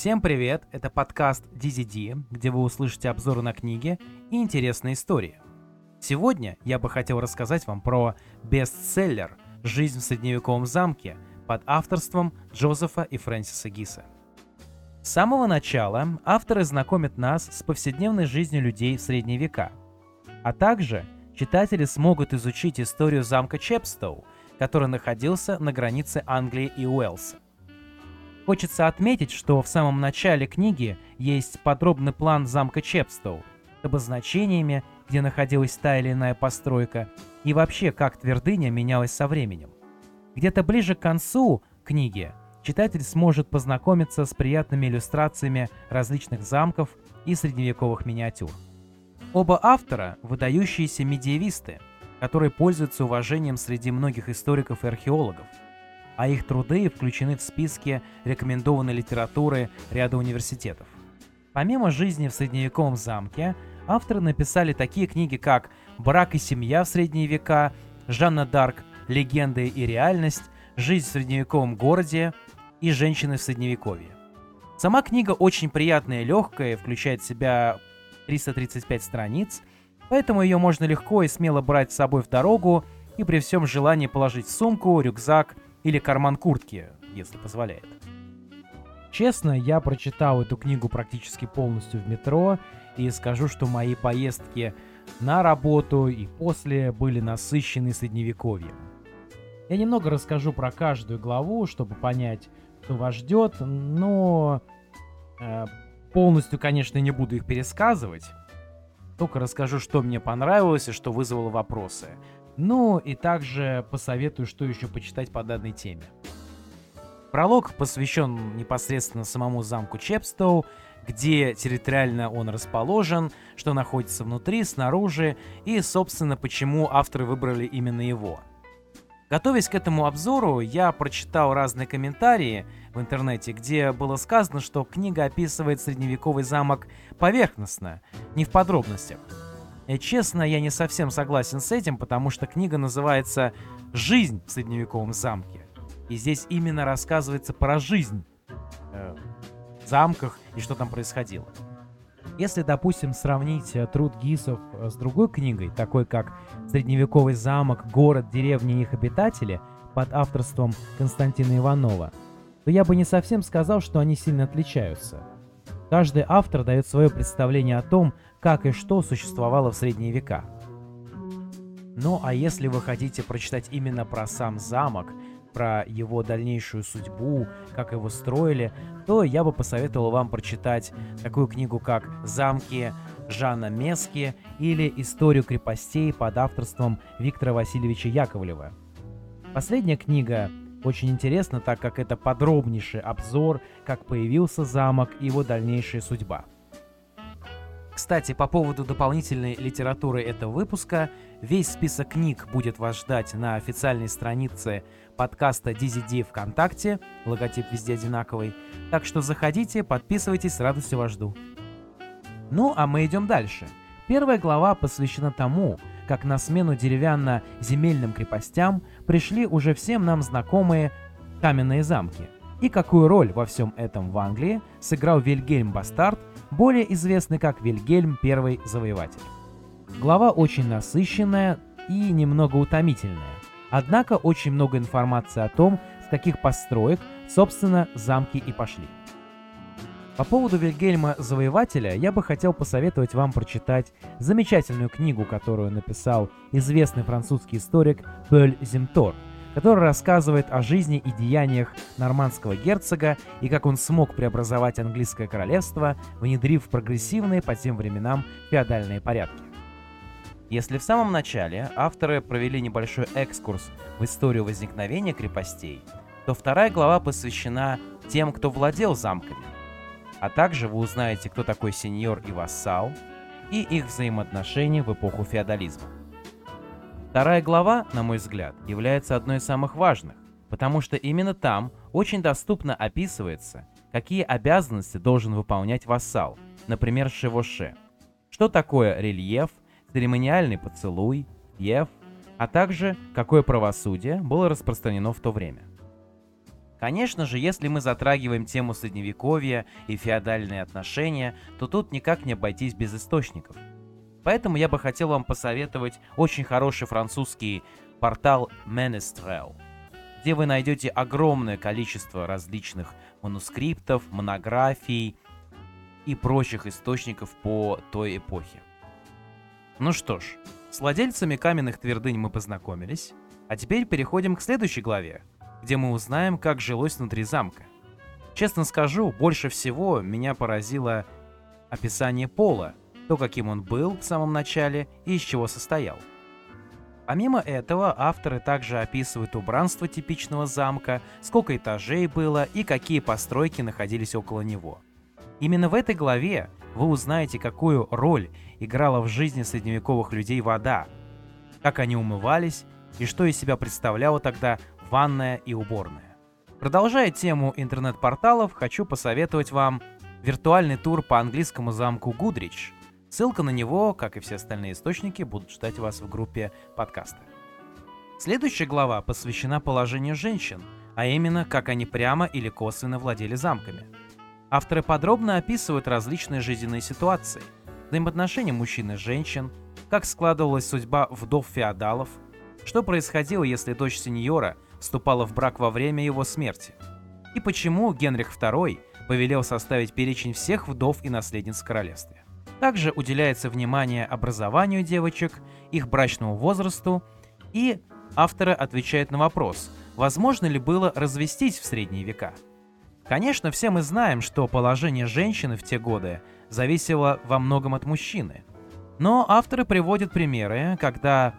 Всем привет! Это подкаст DZD, где вы услышите обзоры на книги и интересные истории. Сегодня я бы хотел рассказать вам про бестселлер «Жизнь в средневековом замке» под авторством Джозефа и Фрэнсиса Гиса. С самого начала авторы знакомят нас с повседневной жизнью людей в средние века, а также читатели смогут изучить историю замка Чепстоу, который находился на границе Англии и Уэльса. Хочется отметить, что в самом начале книги есть подробный план замка Чепстоу с обозначениями, где находилась та или иная постройка, и вообще как твердыня менялась со временем. Где-то ближе к концу книги читатель сможет познакомиться с приятными иллюстрациями различных замков и средневековых миниатюр. Оба автора – выдающиеся медиевисты, которые пользуются уважением среди многих историков и археологов – а их труды включены в списки рекомендованной литературы ряда университетов. Помимо жизни в средневековом замке, авторы написали такие книги, как «Брак и семья в средние века», «Жанна Дарк. Легенды и реальность», «Жизнь в средневековом городе» и «Женщины в средневековье». Сама книга очень приятная и легкая, включает в себя 335 страниц, поэтому ее можно легко и смело брать с собой в дорогу и при всем желании положить в сумку, рюкзак – или карман куртки, если позволяет. Честно, я прочитал эту книгу практически полностью в метро и скажу, что мои поездки на работу и после были насыщены средневековьем. Я немного расскажу про каждую главу, чтобы понять, что вас ждет, но э, полностью, конечно, не буду их пересказывать. Только расскажу, что мне понравилось и что вызвало вопросы. Ну и также посоветую, что еще почитать по данной теме. Пролог посвящен непосредственно самому замку Чепстоу, где территориально он расположен, что находится внутри, снаружи и, собственно, почему авторы выбрали именно его. Готовясь к этому обзору, я прочитал разные комментарии в интернете, где было сказано, что книга описывает средневековый замок поверхностно, не в подробностях. И, честно, я не совсем согласен с этим, потому что книга называется «Жизнь в средневековом замке». И здесь именно рассказывается про жизнь э, в замках и что там происходило. Если, допустим, сравнить э, труд Гисов э, с другой книгой, такой как «Средневековый замок, город, деревни и их обитатели» под авторством Константина Иванова, то я бы не совсем сказал, что они сильно отличаются. Каждый автор дает свое представление о том, как и что существовало в средние века. Ну а если вы хотите прочитать именно про сам замок, про его дальнейшую судьбу, как его строили, то я бы посоветовал вам прочитать такую книгу, как «Замки Жана Мески» или «Историю крепостей» под авторством Виктора Васильевича Яковлева. Последняя книга очень интересна, так как это подробнейший обзор, как появился замок и его дальнейшая судьба. Кстати, по поводу дополнительной литературы этого выпуска, весь список книг будет вас ждать на официальной странице подкаста DZD ВКонтакте, логотип везде одинаковый, так что заходите, подписывайтесь, с радостью вас жду. Ну, а мы идем дальше. Первая глава посвящена тому, как на смену деревянно-земельным крепостям пришли уже всем нам знакомые каменные замки. И какую роль во всем этом в Англии сыграл Вильгельм Бастард более известный как Вильгельм I Завоеватель. Глава очень насыщенная и немного утомительная, однако очень много информации о том, с каких построек, собственно, замки и пошли. По поводу Вильгельма Завоевателя я бы хотел посоветовать вам прочитать замечательную книгу, которую написал известный французский историк Пёль Зимтор – который рассказывает о жизни и деяниях нормандского герцога и как он смог преобразовать английское королевство, внедрив прогрессивные по тем временам феодальные порядки. Если в самом начале авторы провели небольшой экскурс в историю возникновения крепостей, то вторая глава посвящена тем, кто владел замками. А также вы узнаете, кто такой сеньор и вассал, и их взаимоотношения в эпоху феодализма. Вторая глава, на мой взгляд, является одной из самых важных, потому что именно там очень доступно описывается, какие обязанности должен выполнять вассал, например, шевоше. Что такое рельеф, церемониальный поцелуй, ев, а также какое правосудие было распространено в то время. Конечно же, если мы затрагиваем тему средневековья и феодальные отношения, то тут никак не обойтись без источников. Поэтому я бы хотел вам посоветовать очень хороший французский портал Menestrel, где вы найдете огромное количество различных манускриптов, монографий и прочих источников по той эпохе. Ну что ж, с владельцами каменных твердынь мы познакомились, а теперь переходим к следующей главе, где мы узнаем, как жилось внутри замка. Честно скажу, больше всего меня поразило описание пола, то, каким он был в самом начале и из чего состоял. Помимо этого, авторы также описывают убранство типичного замка, сколько этажей было и какие постройки находились около него. Именно в этой главе вы узнаете, какую роль играла в жизни средневековых людей вода, как они умывались и что из себя представляла тогда ванная и уборная. Продолжая тему интернет-порталов, хочу посоветовать вам виртуальный тур по английскому замку Гудрич. Ссылка на него, как и все остальные источники, будут ждать вас в группе подкаста. Следующая глава посвящена положению женщин, а именно, как они прямо или косвенно владели замками. Авторы подробно описывают различные жизненные ситуации, взаимоотношения мужчин и женщин, как складывалась судьба вдов-феодалов, что происходило, если дочь сеньора вступала в брак во время его смерти, и почему Генрих II повелел составить перечень всех вдов и наследниц в королевстве. Также уделяется внимание образованию девочек, их брачному возрасту, и авторы отвечают на вопрос, возможно ли было развестись в средние века. Конечно, все мы знаем, что положение женщины в те годы зависело во многом от мужчины. Но авторы приводят примеры, когда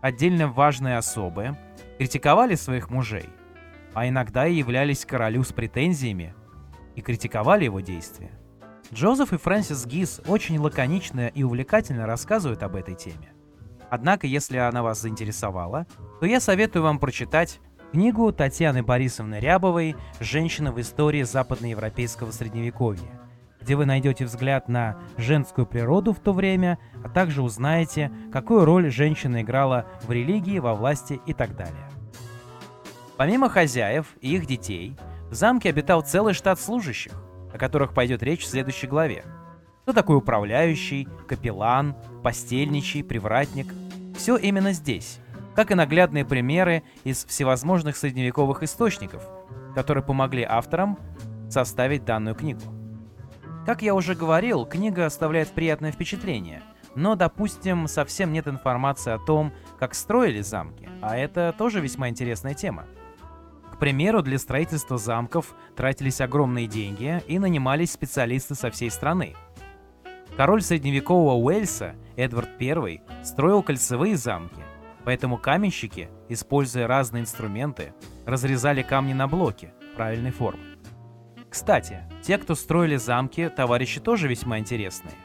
отдельно важные особы критиковали своих мужей, а иногда и являлись королю с претензиями и критиковали его действия. Джозеф и Фрэнсис Гис очень лаконично и увлекательно рассказывают об этой теме. Однако, если она вас заинтересовала, то я советую вам прочитать книгу Татьяны Борисовны Рябовой «Женщина в истории западноевропейского средневековья», где вы найдете взгляд на женскую природу в то время, а также узнаете, какую роль женщина играла в религии, во власти и так далее. Помимо хозяев и их детей, в замке обитал целый штат служащих, о которых пойдет речь в следующей главе. Кто такой управляющий, капеллан, постельничий, привратник? Все именно здесь, как и наглядные примеры из всевозможных средневековых источников, которые помогли авторам составить данную книгу. Как я уже говорил, книга оставляет приятное впечатление, но, допустим, совсем нет информации о том, как строили замки, а это тоже весьма интересная тема. К примеру, для строительства замков тратились огромные деньги и нанимались специалисты со всей страны. Король средневекового Уэльса, Эдвард I, строил кольцевые замки, поэтому каменщики, используя разные инструменты, разрезали камни на блоки правильной формы. Кстати, те, кто строили замки, товарищи тоже весьма интересные.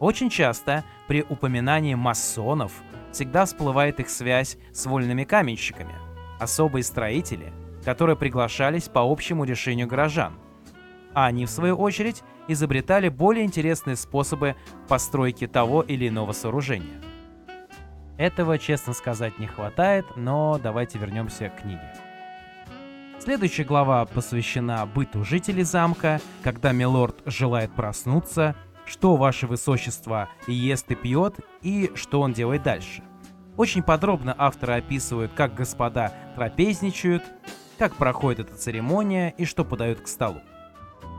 Очень часто при упоминании масонов всегда всплывает их связь с вольными каменщиками. Особые строители – которые приглашались по общему решению горожан. А они, в свою очередь, изобретали более интересные способы постройки того или иного сооружения. Этого, честно сказать, не хватает, но давайте вернемся к книге. Следующая глава посвящена быту жителей замка, когда милорд желает проснуться, что ваше высочество ест и пьет, и что он делает дальше. Очень подробно авторы описывают, как господа трапезничают, как проходит эта церемония и что подают к столу.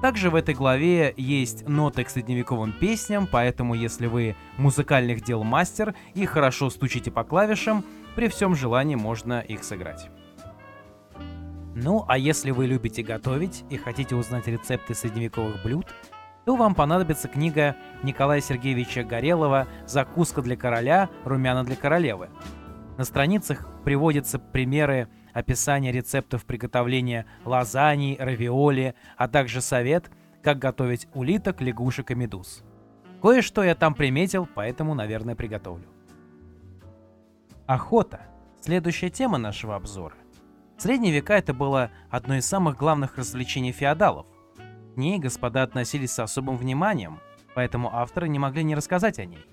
Также в этой главе есть ноты к средневековым песням, поэтому если вы музыкальных дел мастер и хорошо стучите по клавишам, при всем желании можно их сыграть. Ну, а если вы любите готовить и хотите узнать рецепты средневековых блюд, то вам понадобится книга Николая Сергеевича Горелова «Закуска для короля, румяна для королевы». На страницах приводятся примеры описание рецептов приготовления лазаний, равиоли, а также совет, как готовить улиток, лягушек и медуз. Кое-что я там приметил, поэтому, наверное, приготовлю. Охота. Следующая тема нашего обзора. В средние века это было одно из самых главных развлечений феодалов. К ней господа относились с особым вниманием, поэтому авторы не могли не рассказать о ней.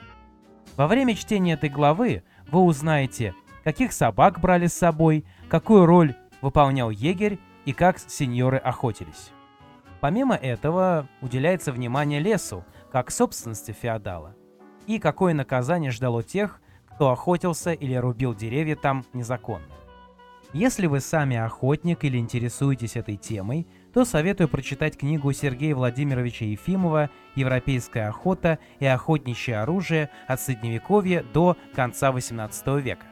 Во время чтения этой главы вы узнаете, каких собак брали с собой, какую роль выполнял егерь и как сеньоры охотились. Помимо этого, уделяется внимание лесу, как собственности феодала, и какое наказание ждало тех, кто охотился или рубил деревья там незаконно. Если вы сами охотник или интересуетесь этой темой, то советую прочитать книгу Сергея Владимировича Ефимова «Европейская охота и охотничье оружие от Средневековья до конца XVIII века».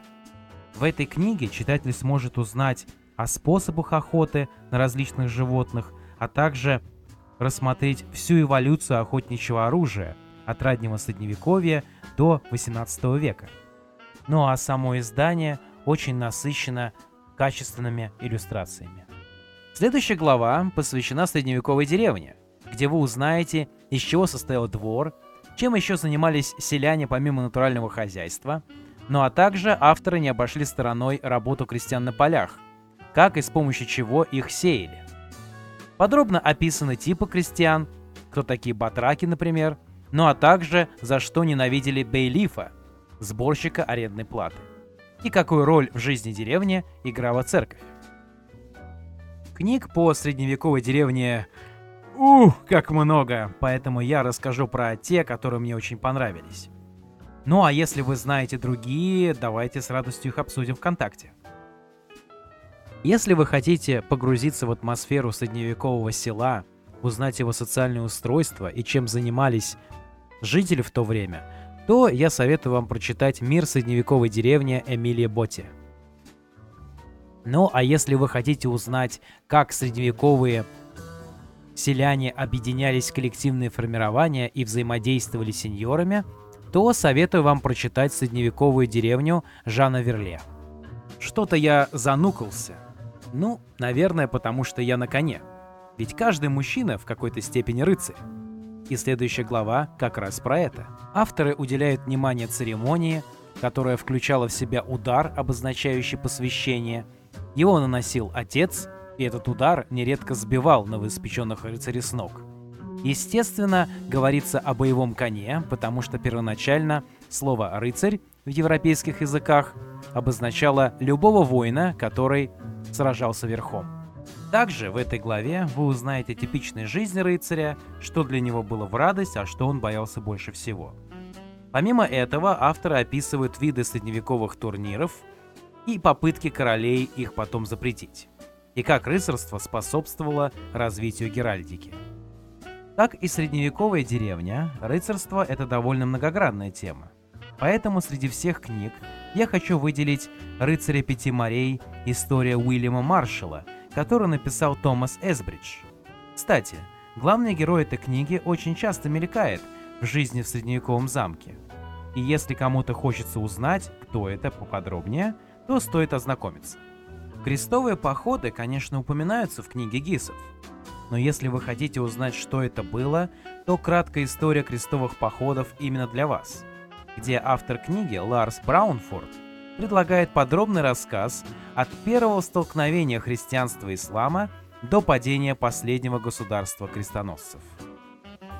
В этой книге читатель сможет узнать о способах охоты на различных животных, а также рассмотреть всю эволюцию охотничьего оружия от раннего Средневековья до XVIII века. Ну а само издание очень насыщено качественными иллюстрациями. Следующая глава посвящена средневековой деревне, где вы узнаете, из чего состоял двор, чем еще занимались селяне помимо натурального хозяйства, ну а также авторы не обошли стороной работу крестьян на полях, как и с помощью чего их сеяли. Подробно описаны типы крестьян, кто такие батраки, например, ну а также за что ненавидели бейлифа, сборщика арендной платы и какую роль в жизни деревни играла церковь. Книг по средневековой деревне Ух, как много, поэтому я расскажу про те, которые мне очень понравились. Ну а если вы знаете другие, давайте с радостью их обсудим ВКонтакте. Если вы хотите погрузиться в атмосферу средневекового села, узнать его социальное устройство и чем занимались жители в то время, то я советую вам прочитать «Мир средневековой деревни» Эмилия Ботти. Ну а если вы хотите узнать, как средневековые селяне объединялись в коллективные формирования и взаимодействовали с сеньорами, то советую вам прочитать средневековую деревню Жана Верле. Что-то я занукался. Ну, наверное, потому что я на коне. Ведь каждый мужчина в какой-то степени рыцарь. И следующая глава как раз про это. Авторы уделяют внимание церемонии, которая включала в себя удар, обозначающий посвящение. Его наносил отец, и этот удар нередко сбивал новоиспеченных рыцарей с ног. Естественно, говорится о боевом коне, потому что первоначально слово «рыцарь» в европейских языках обозначало любого воина, который сражался верхом. Также в этой главе вы узнаете типичной жизни рыцаря, что для него было в радость, а что он боялся больше всего. Помимо этого, авторы описывают виды средневековых турниров и попытки королей их потом запретить, и как рыцарство способствовало развитию геральдики. Как и средневековая деревня, рыцарство — это довольно многогранная тема. Поэтому среди всех книг я хочу выделить «Рыцаря пяти морей. История Уильяма Маршалла», которую написал Томас Эсбридж. Кстати, главный герой этой книги очень часто мелькает в жизни в средневековом замке. И если кому-то хочется узнать, кто это поподробнее, то стоит ознакомиться. Крестовые походы, конечно, упоминаются в книге Гисов. Но если вы хотите узнать, что это было, то краткая история крестовых походов именно для вас, где автор книги Ларс Браунфорд предлагает подробный рассказ от первого столкновения христианства и ислама до падения последнего государства крестоносцев.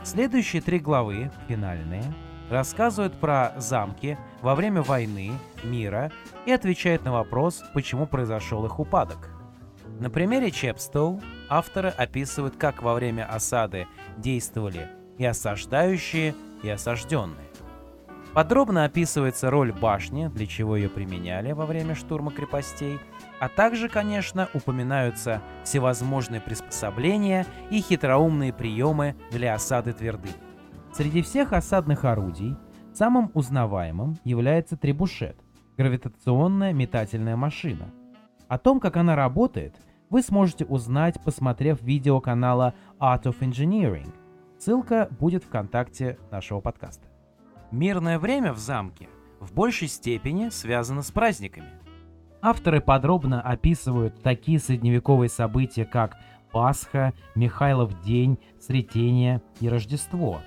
Следующие три главы, финальные, рассказывают про замки во время войны, мира и отвечают на вопрос, почему произошел их упадок. На примере Чепстоу авторы описывают, как во время осады действовали и осаждающие, и осажденные. Подробно описывается роль башни, для чего ее применяли во время штурма крепостей, а также, конечно, упоминаются всевозможные приспособления и хитроумные приемы для осады твердынь. Среди всех осадных орудий самым узнаваемым является требушет – гравитационная метательная машина. О том, как она работает, вы сможете узнать, посмотрев видео канала Art of Engineering. Ссылка будет в контакте нашего подкаста. Мирное время в замке в большей степени связано с праздниками. Авторы подробно описывают такие средневековые события, как Пасха, Михайлов день, Сретение и Рождество.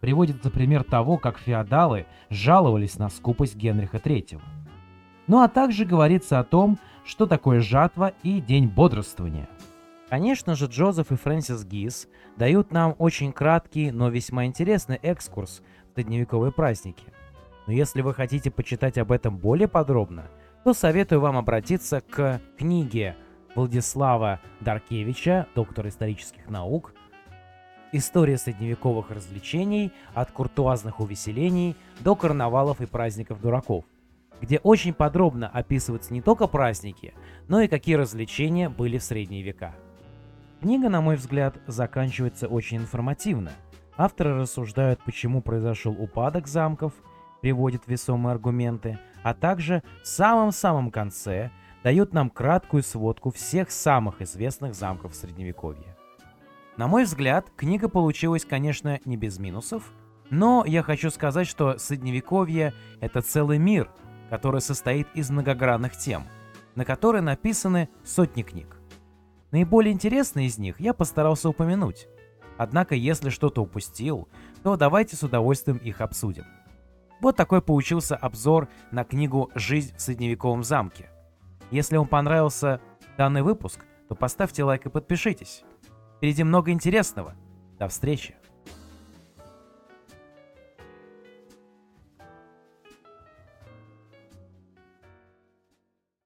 Приводится пример того, как феодалы жаловались на скупость Генриха III. Ну а также говорится о том, что такое жатва и день бодрствования. Конечно же, Джозеф и Фрэнсис Гис дают нам очень краткий, но весьма интересный экскурс средневековые праздники. Но если вы хотите почитать об этом более подробно, то советую вам обратиться к книге Владислава Даркевича, доктора исторических наук, История средневековых развлечений от куртуазных увеселений до карнавалов и праздников дураков, где очень подробно описываются не только праздники, но и какие развлечения были в средние века. Книга, на мой взгляд, заканчивается очень информативно. Авторы рассуждают, почему произошел упадок замков, приводят весомые аргументы, а также в самом-самом конце дают нам краткую сводку всех самых известных замков Средневековья. На мой взгляд, книга получилась, конечно, не без минусов, но я хочу сказать, что Средневековье — это целый мир, который состоит из многогранных тем, на которые написаны сотни книг. Наиболее интересные из них я постарался упомянуть. Однако, если что-то упустил, то давайте с удовольствием их обсудим. Вот такой получился обзор на книгу «Жизнь в средневековом замке». Если вам понравился данный выпуск, то поставьте лайк и подпишитесь. Впереди много интересного. До встречи!